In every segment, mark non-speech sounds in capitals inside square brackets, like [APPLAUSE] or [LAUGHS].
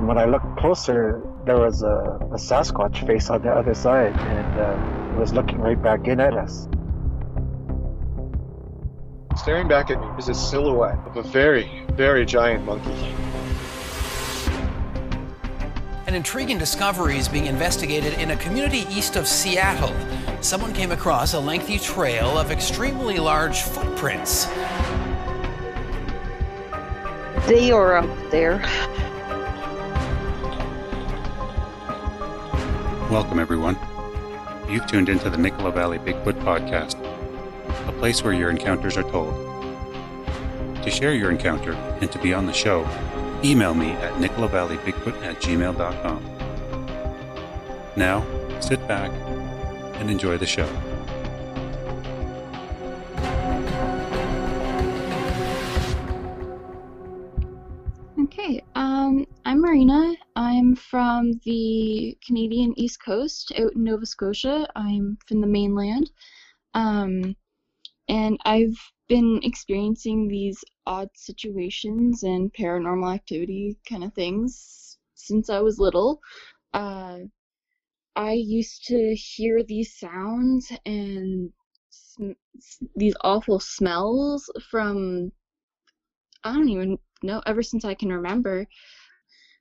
And when I looked closer, there was a, a Sasquatch face on the other side, and uh, it was looking right back in at us. Staring back at me is a silhouette of a very, very giant monkey. An intriguing discovery is being investigated in a community east of Seattle. Someone came across a lengthy trail of extremely large footprints. They are up there. Welcome, everyone. You've tuned into the Nicola Valley Bigfoot Podcast, a place where your encounters are told. To share your encounter and to be on the show, email me at nicolavalley.bigfoot at gmail.com. Now, sit back and enjoy the show. From the Canadian East Coast, out in Nova Scotia. I'm from the mainland. Um, and I've been experiencing these odd situations and paranormal activity kind of things since I was little. Uh, I used to hear these sounds and sm- these awful smells from I don't even know ever since I can remember.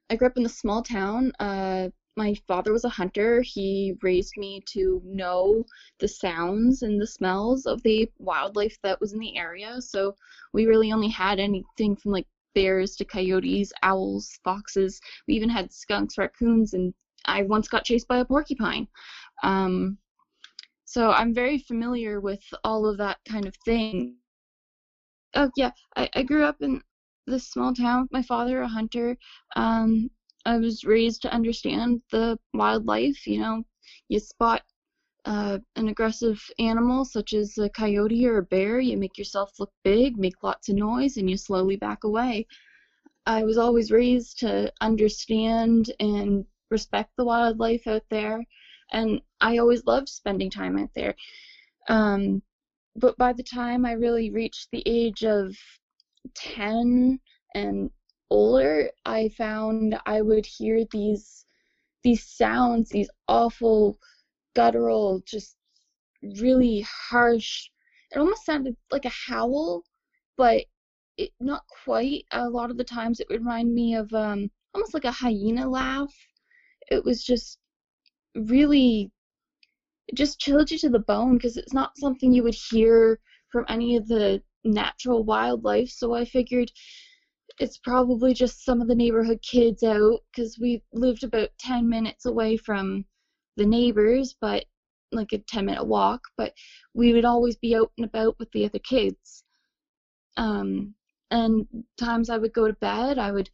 I grew up in a small town. Uh, my father was a hunter. He raised me to know the sounds and the smells of the wildlife that was in the area. So we really only had anything from like bears to coyotes, owls, foxes. We even had skunks, raccoons, and I once got chased by a porcupine. Um, so I'm very familiar with all of that kind of thing. Oh yeah, I, I grew up in this small town with my father, a hunter. Um, I was raised to understand the wildlife. You know, you spot uh, an aggressive animal such as a coyote or a bear, you make yourself look big, make lots of noise, and you slowly back away. I was always raised to understand and respect the wildlife out there, and I always loved spending time out there. Um, but by the time I really reached the age of 10 and older, I found I would hear these these sounds, these awful guttural, just really harsh. It almost sounded like a howl, but it not quite. A lot of the times it would remind me of um almost like a hyena laugh. It was just really it just chilled you to the bone because it's not something you would hear from any of the natural wildlife. So I figured it's probably just some of the neighborhood kids out because we lived about 10 minutes away from the neighbors, but like a 10 minute walk, but we would always be out and about with the other kids. Um, and times I would go to bed, I would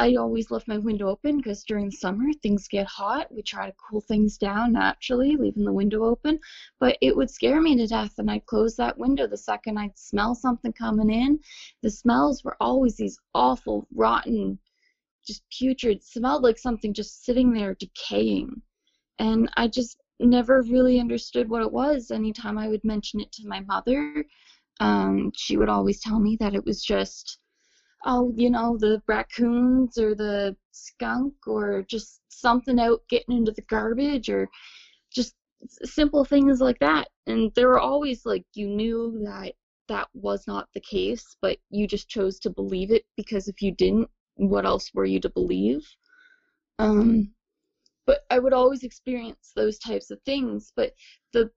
I always left my window open because during the summer things get hot. We try to cool things down naturally, leaving the window open. But it would scare me to death, and I'd close that window the second I'd smell something coming in. The smells were always these awful, rotten, just putrid, smelled like something just sitting there decaying. And I just never really understood what it was. Anytime I would mention it to my mother, um, she would always tell me that it was just oh, you know, the raccoons or the skunk or just something out getting into the garbage or just simple things like that. And there were always like you knew that that was not the case, but you just chose to believe it because if you didn't, what else were you to believe? Um, but I would always experience those types of things. But the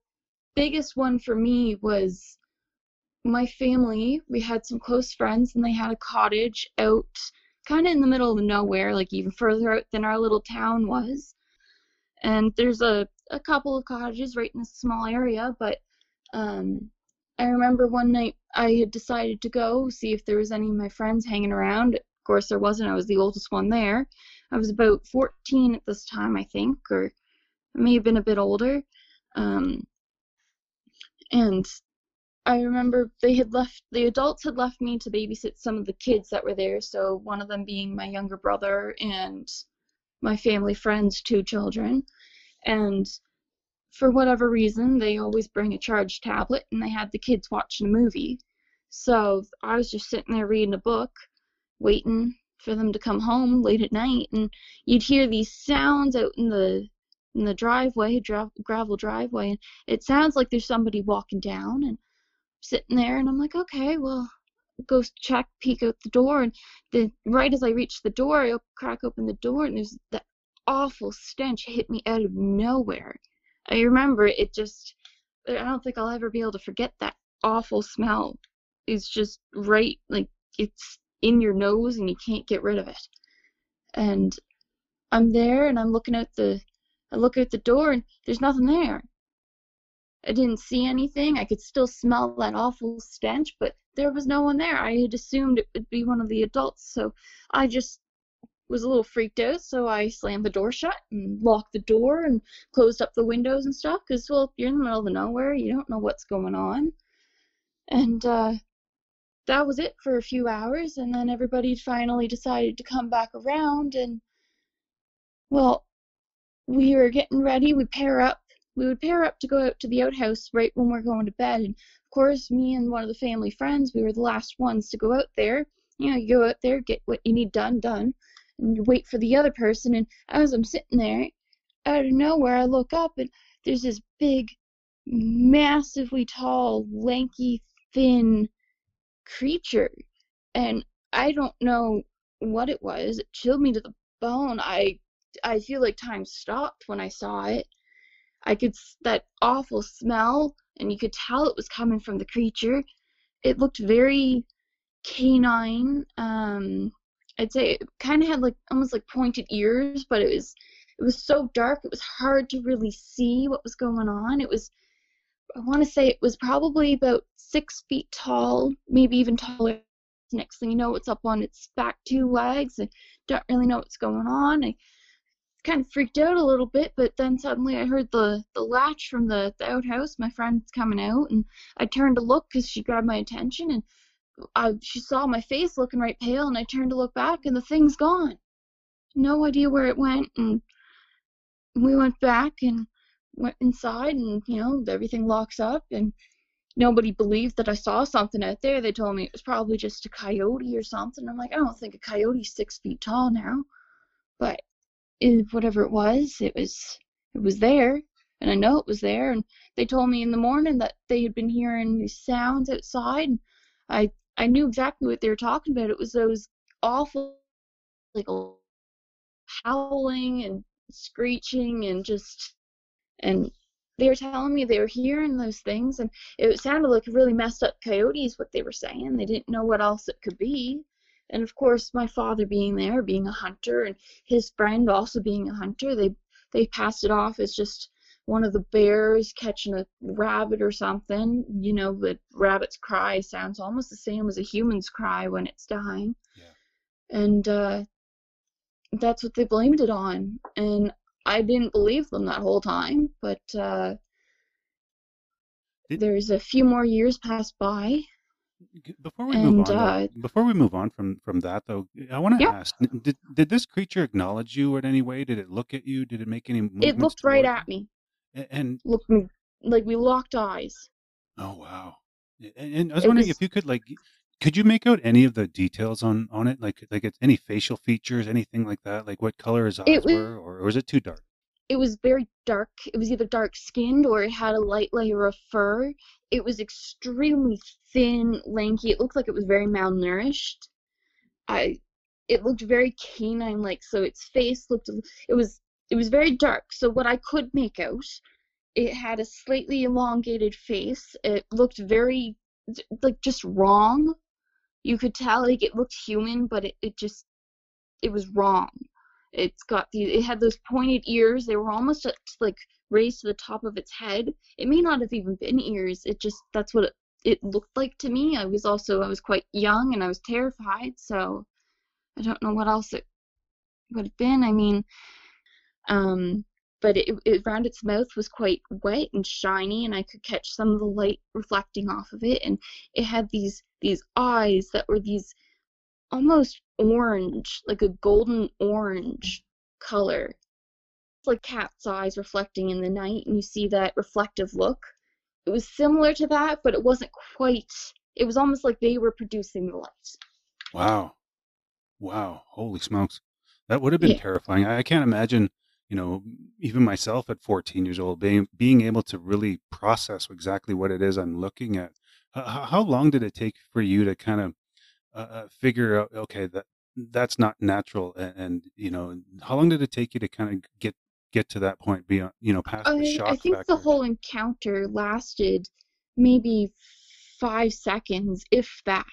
biggest one for me was my family, we had some close friends, and they had a cottage out kind of in the middle of nowhere, like even further out than our little town was. And there's a, a couple of cottages right in a small area, but um, I remember one night I had decided to go see if there was any of my friends hanging around. Of course, there wasn't. I was the oldest one there. I was about 14 at this time, I think, or I may have been a bit older. Um, and I remember they had left the adults had left me to babysit some of the kids that were there, so one of them being my younger brother and my family friend's two children. And for whatever reason, they always bring a charged tablet and they had the kids watching a movie. So I was just sitting there reading a book, waiting for them to come home late at night, and you'd hear these sounds out in the in the driveway, dra- gravel driveway, and it sounds like there's somebody walking down and sitting there, and I'm like, okay, well, go check, peek out the door, and then right as I reach the door, I crack open the door, and there's that awful stench hit me out of nowhere. I remember it just. I don't think I'll ever be able to forget that awful smell. It's just right, like it's in your nose, and you can't get rid of it. And I'm there, and I'm looking out the I look out the door and there's nothing there. I didn't see anything. I could still smell that awful stench, but there was no one there. I had assumed it would be one of the adults, so I just was a little freaked out, so I slammed the door shut and locked the door and closed up the windows and stuff, because, well, you're in the middle of nowhere, you don't know what's going on. And, uh, that was it for a few hours, and then everybody finally decided to come back around, and, well, we were getting ready. We pair up. We would pair up to go out to the outhouse right when we're going to bed. And of course, me and one of the family friends, we were the last ones to go out there. You know, you go out there, get what you need done, done, and you wait for the other person. And as I'm sitting there, out of nowhere, I look up and there's this big, massively tall, lanky, thin creature. And I don't know what it was. It chilled me to the bone. I I feel like time stopped when I saw it. I could that awful smell, and you could tell it was coming from the creature. It looked very canine. Um, I'd say it kind of had like almost like pointed ears, but it was it was so dark. It was hard to really see what was going on. It was I want to say it was probably about six feet tall, maybe even taller. Next thing you know, it's up on its back two legs. I don't really know what's going on. I kind of freaked out a little bit, but then suddenly I heard the, the latch from the, the outhouse. My friend's coming out, and I turned to look because she grabbed my attention, and I, she saw my face looking right pale, and I turned to look back, and the thing's gone. No idea where it went, and we went back and went inside, and you know everything locks up, and nobody believed that I saw something out there. They told me it was probably just a coyote or something. I'm like, I don't think a coyote's six feet tall now, but whatever it was, it was it was there, and I know it was there. And they told me in the morning that they had been hearing these sounds outside. And I I knew exactly what they were talking about. It was those awful like howling and screeching and just and they were telling me they were hearing those things and it sounded like really messed up coyotes what they were saying they didn't know what else it could be and of course my father being there being a hunter and his friend also being a hunter they they passed it off as just one of the bears catching a rabbit or something you know the rabbit's cry sounds almost the same as a human's cry when it's dying yeah. and uh, that's what they blamed it on and i didn't believe them that whole time but uh, there's a few more years passed by before we move on, uh, though, before we move on from from that, though, I want to yeah. ask: did did this creature acknowledge you in any way? Did it look at you? Did it make any? It looked right at me. And looked me like we locked eyes. Oh wow! And, and I was it wondering was, if you could like, could you make out any of the details on on it? Like like any facial features, anything like that? Like what color his eyes was, were, or, or was it too dark? It was very dark. It was either dark skinned or it had a light layer of fur. It was extremely thin, lanky. It looked like it was very malnourished. I it looked very canine like so its face looked it was it was very dark. So what I could make out, it had a slightly elongated face. It looked very like just wrong. You could tell like it looked human, but it, it just it was wrong. It's got the it had those pointed ears. They were almost at, like raised to the top of its head. It may not have even been ears. It just that's what it, it looked like to me. I was also I was quite young and I was terrified, so I don't know what else it would have been. I mean, um, but it, it around its mouth was quite wet and shiny, and I could catch some of the light reflecting off of it. And it had these these eyes that were these almost orange, like a golden orange color. It's like cat's eyes reflecting in the night, and you see that reflective look. It was similar to that, but it wasn't quite. It was almost like they were producing the light. Wow. Wow, holy smokes. That would have been Yeah. terrifying. I can't imagine, you know, even myself at 14 years old being being able to really process exactly what it is I'm looking at. How long did it take for you to kind of uh, uh, figure out, okay, that that's not natural, and, and you know, how long did it take you to kind of get get to that point beyond, you know, past the I I shock think the whole encounter lasted maybe five seconds, if that.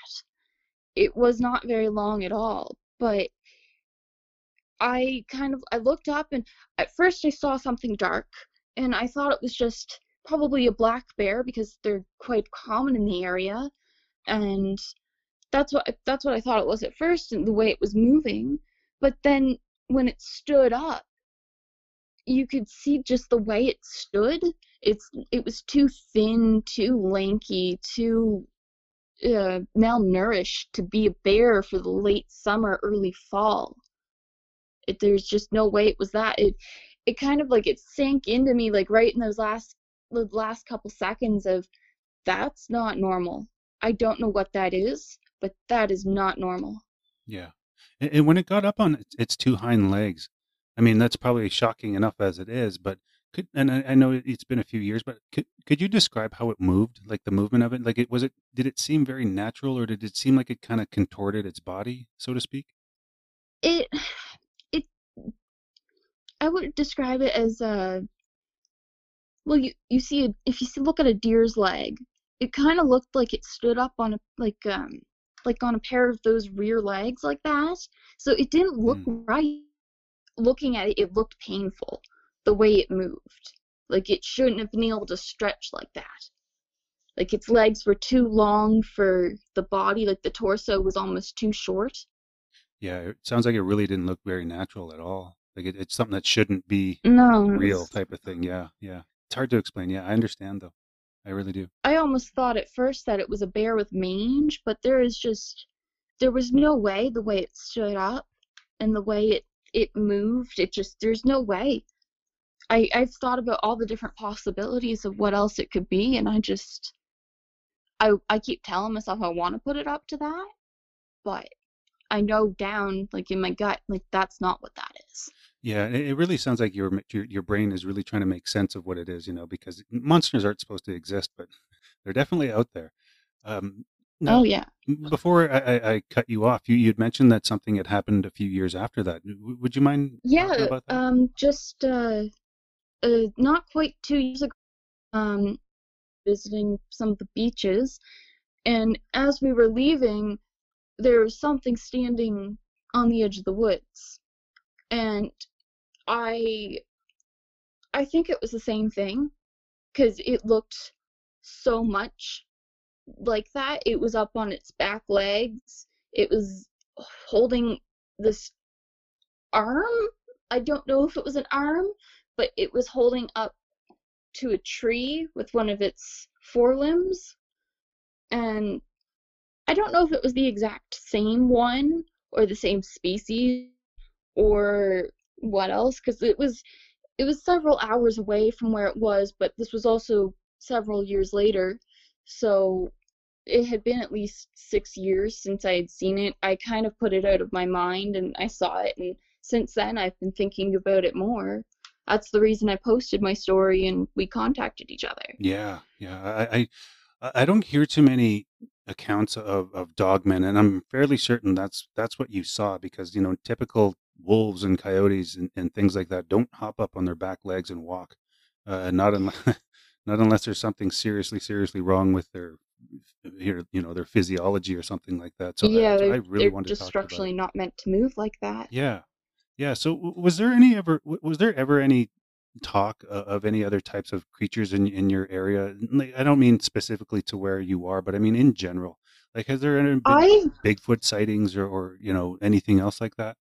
It was not very long at all, but I kind of I looked up and at first I saw something dark and I thought it was just probably a black bear because they're quite common in the area and that's what that's what I thought it was at first and the way it was moving. But then when it stood up, you could see just the way it stood. It's it was too thin, too lanky, too uh, malnourished to be a bear for the late summer, early fall. It, there's just no way it was that. It it kind of like it sank into me like right in those last the last couple seconds of that's not normal. I don't know what that is, but that is not normal. Yeah. And, and when it got up on its, its two hind legs, I mean, that's probably shocking enough as it is, but could, and I, I know it- it's been a few years, but could, could you describe how it moved, like the movement of it? Like it, was it, did it seem very natural or did it seem like it kind of contorted its body, so to speak? It it I would describe it as a. well you you see a, if you see, look at a deer's leg, it kind of looked like it stood up on a like um like on a pair of those rear legs like that. So it didn't look hmm. right. Looking at it, it looked painful the way it moved. Like it shouldn't have been able to stretch like that. Like its legs were too long for the body, like the torso was almost too short. Yeah. It sounds like it really didn't look very natural at all. Like it, it's something that shouldn't be No, real type of thing. Yeah. Yeah. It's hard to explain. Yeah. I understand though. I really do. I almost thought at first that it was a bear with mange, but there is just there was no way the way it stood up and the way it it moved. It just there's no way. I I've thought about all the different possibilities of what else it could be, and I just I I keep telling myself I want to put it up to that, but I know down like in my gut like that's not what that is. Yeah, it, it really sounds like your, your your brain is really trying to make sense of what it is, you know, because monsters aren't supposed to exist, but [LAUGHS] they're definitely out there. Um, now, Oh yeah. before I, I, I cut you off, you you'd mentioned that something had happened a few years after that. W- Would you mind talking Yeah, about that? um, just uh, uh, not quite two years ago, um, visiting some of the beaches, and as we were leaving, there was something standing on the edge of the woods, and I, I think it was the same thing, because it looked so much like that. It was up on its back legs. It was holding this arm. I don't know if it was an arm, but it was holding up to a tree with one of its forelimbs. And I don't know if it was the exact same one or the same species or what else because it was it was several hours away from where it was, but this was also several years later. So it had been at least six years since I had seen it. I kind of put it out of my mind and I saw it, and since then I've been thinking about it more. That's the reason I posted my story and we contacted each other. Yeah, yeah. I, I I don't hear too many accounts of of dogmen, and I'm fairly certain that's that's what you saw because you know typical wolves and coyotes and, and things like that don't hop up on their back legs and walk, uh, not unless [LAUGHS] not unless there's something seriously seriously wrong with their here you know their physiology or something like that. So yeah, I, they're, really they're just to talk to about structurally not meant to move like that. Yeah, yeah. So was there any ever was there ever any talk uh, of any other types of creatures in in your area? Like, I don't mean specifically to where you are, but I mean in general. Like, has there been I Bigfoot sightings or or you know anything else like that?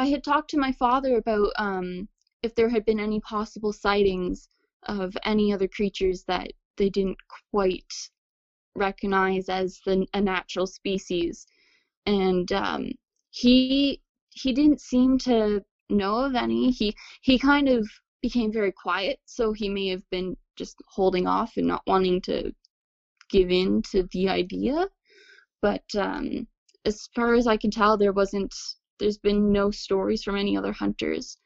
I had talked to my father about um, if there had been any possible sightings of any other creatures that they didn't quite recognize as the, a natural species, and um, he he didn't seem to know of any. He he kind of became very quiet, so he may have been just holding off and not wanting to give in to the idea. But um, as far as I can tell, there wasn't. There's been no stories from any other hunters.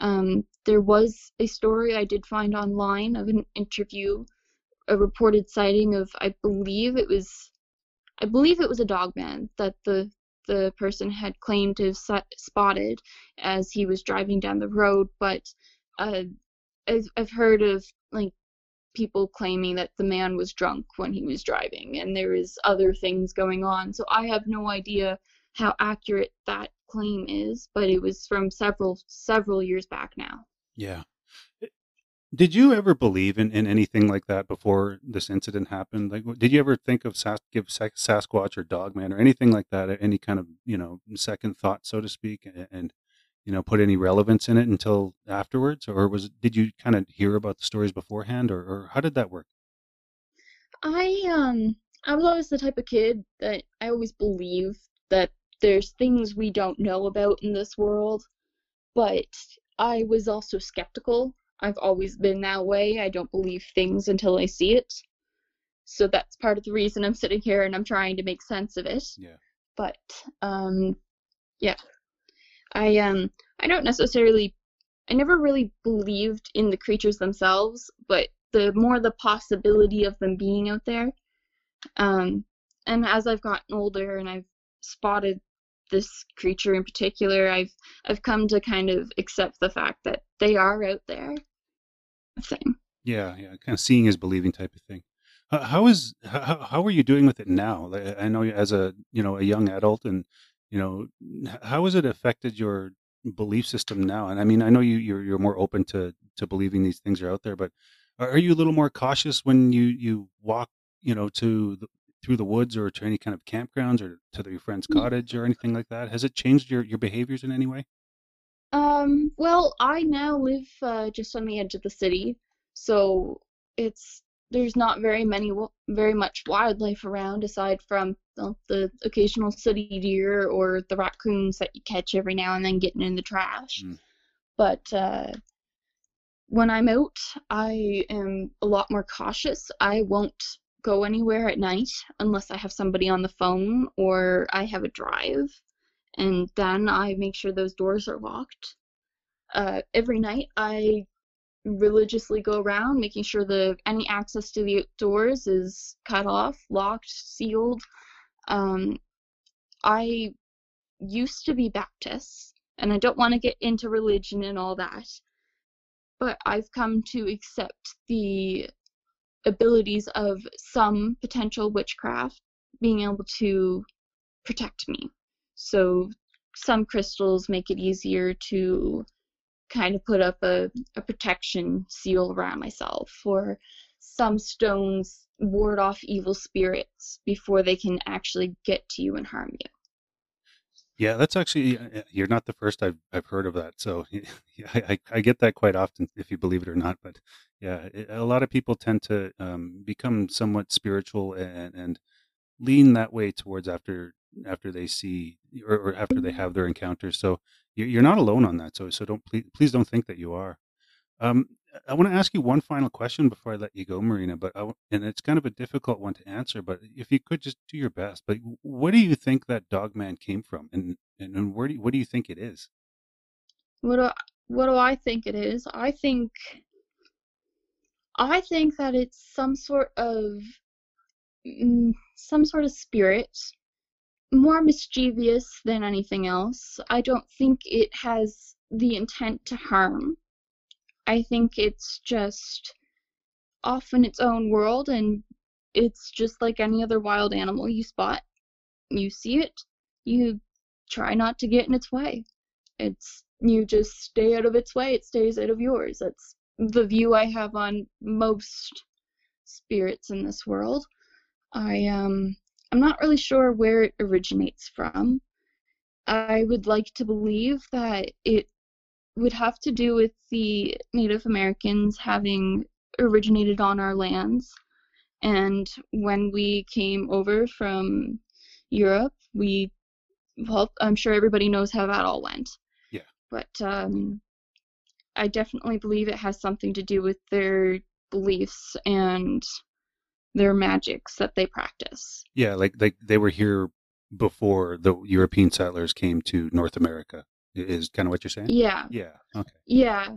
Um, there was a story I did find online of an interview, a reported sighting of I believe it was, I believe it was a dogman that the the person had claimed to have spotted as he was driving down the road, but uh, I've, I've heard of like people claiming that the man was drunk when he was driving and there is other things going on. So I have no idea how accurate that claim is, but it was from several several years back now. Yeah. Did you ever believe in, in anything like that before this incident happened? Like, did you ever think of Sas- give Sasquatch or Dogman or anything like that, any kind of you know second thought, so to speak, and, and you know put any relevance in it until afterwards, or was did you kind of hear about the stories beforehand, or, or how did that work? I um I was always the type of kid that I always believe that there's things we don't know about in this world, but I was also skeptical I've always been that way. I don't believe things until I see it. So that's part of the reason I'm sitting here and I'm trying to make sense of it. Yeah. But um yeah. I um I don't necessarily I never really believed in the creatures themselves, but the more the possibility of them being out there. Um and as I've gotten older and I've spotted this creature in particular, I've I've come to kind of accept the fact that they are out there thing. Yeah, yeah, kind of seeing is believing type of thing. How is how, how are you doing with it now? I know as a you know a young adult, and you know how has it affected your belief system now? And I mean, I know you you're you're more open to to believing these things are out there, but uh, are you a little more cautious when you you walk you know to the, through the woods or to any kind of campgrounds or to your friend's mm. cottage or anything like that? Has it changed your your behaviors in any way? Um, well, I now live uh, just on the edge of the city, so it's there's not very many very much wildlife around aside from the, the occasional city deer or the raccoons that you catch every now and then getting in the trash. Mm. But uh, when I'm out, I am a lot more cautious. I won't go anywhere at night unless I have somebody on the phone or I have a drive and then I make sure those doors are locked. Uh, every night I religiously go around making sure the any access to the doors is cut off, locked, sealed. Um, I used to be Baptist, and I don't want to get into religion and all that, but I've come to accept the abilities of some potential witchcraft being able to protect me. So some crystals make it easier to kind of put up a, a protection seal around myself, or some stones ward off evil spirits before they can actually get to you and harm you. Yeah, that's actually you're not the first I've I've heard of that. So [LAUGHS] I I get that quite often, if you believe it or not. But yeah, it, a lot of people tend to um, become somewhat spiritual and and lean that way towards after after they see or, or after they have their encounters. So you're not alone on that. So so don't please, please don't think that you are. Um, I want to ask you one final question before I let you go, Marina. But I, and it's kind of a difficult one to answer. But if you could just do your best. But what do you think that dog man came from, and and, and where do you, what do you think it is? What do I, what do I think it is? I think I think that it's some sort of mm, some sort of spirit more mischievous than anything else. I don't think it has the intent to harm. I think it's just off in its own world and it's just like any other wild animal you spot. You see it, you try not to get in its way. It's you just stay out of its way, it stays out of yours. That's the view I have on most spirits in this world. I um I'm not really sure where it originates from. I would like to believe that it would have to do with the Native Americans having originated on our lands. And when we came over from Europe, we, well, I'm sure everybody knows how that all went. Yeah. But um, I definitely believe it has something to do with their beliefs and their magics that they practice. Yeah, like like they were here before the European settlers came to North America. Is kind of what you're saying? Yeah. Yeah. Okay. Yeah.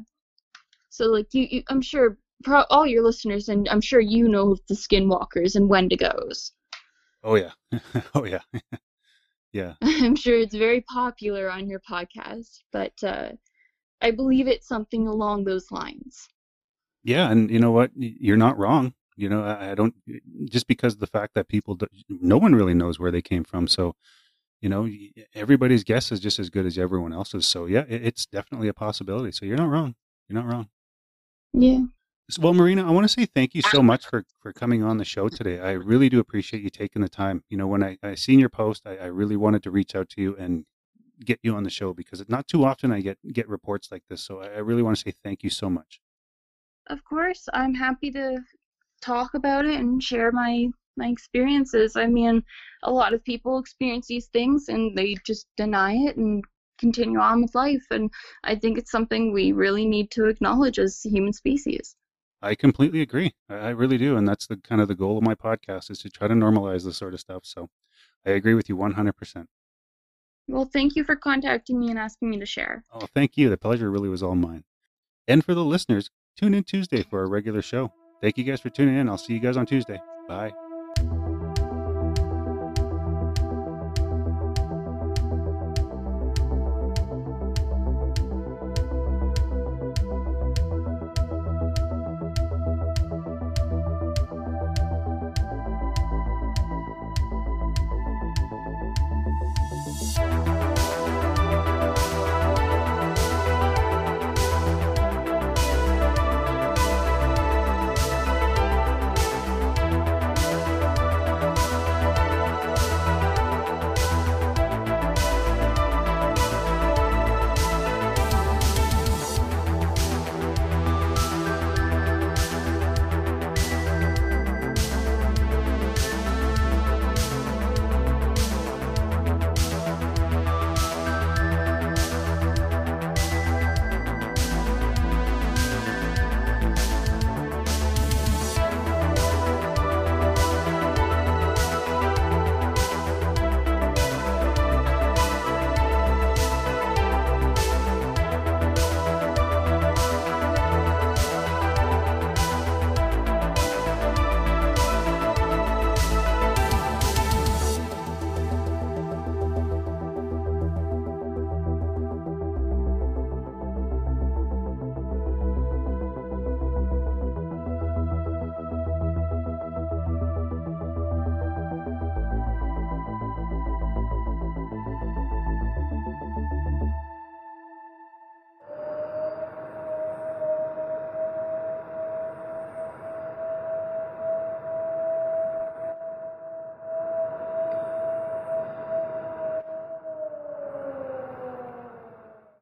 So like you, you I'm sure pro- all your listeners and I'm sure you know of the skinwalkers and Wendigos. Oh yeah. [LAUGHS] oh yeah. [LAUGHS] yeah. [LAUGHS] I'm sure it's very popular on your podcast, but uh, I believe it's something along those lines. Yeah, and you know what? You're not wrong. You know, I, I don't just because of the fact that people, no one really knows where they came from. So, you know, everybody's guess is just as good as everyone else's. So, yeah, it, it's definitely a possibility. So, you're not wrong. You're not wrong. Yeah. So, well, Marina, I want to say thank you so much for for coming on the show today. I really do appreciate you taking the time. You know, when I I seen your post, I, I really wanted to reach out to you and get you on the show because not too often I get get reports like this. So, I, I really want to say thank you so much. Of course, I'm happy to talk about it and share my my experiences. I mean, a lot of people experience these things and they just deny it and continue on with life and I think it's something we really need to acknowledge as human species. I completely agree. I really do, and that's the kind of the goal of my podcast is to try to normalize this sort of stuff. So, I agree with you 100%. Well, thank you for contacting me and asking me to share. Oh, thank you. The pleasure really was all mine. And for the listeners, tune in Tuesday for our regular show. Thank you guys for tuning in. I'll see you guys on Tuesday. Bye.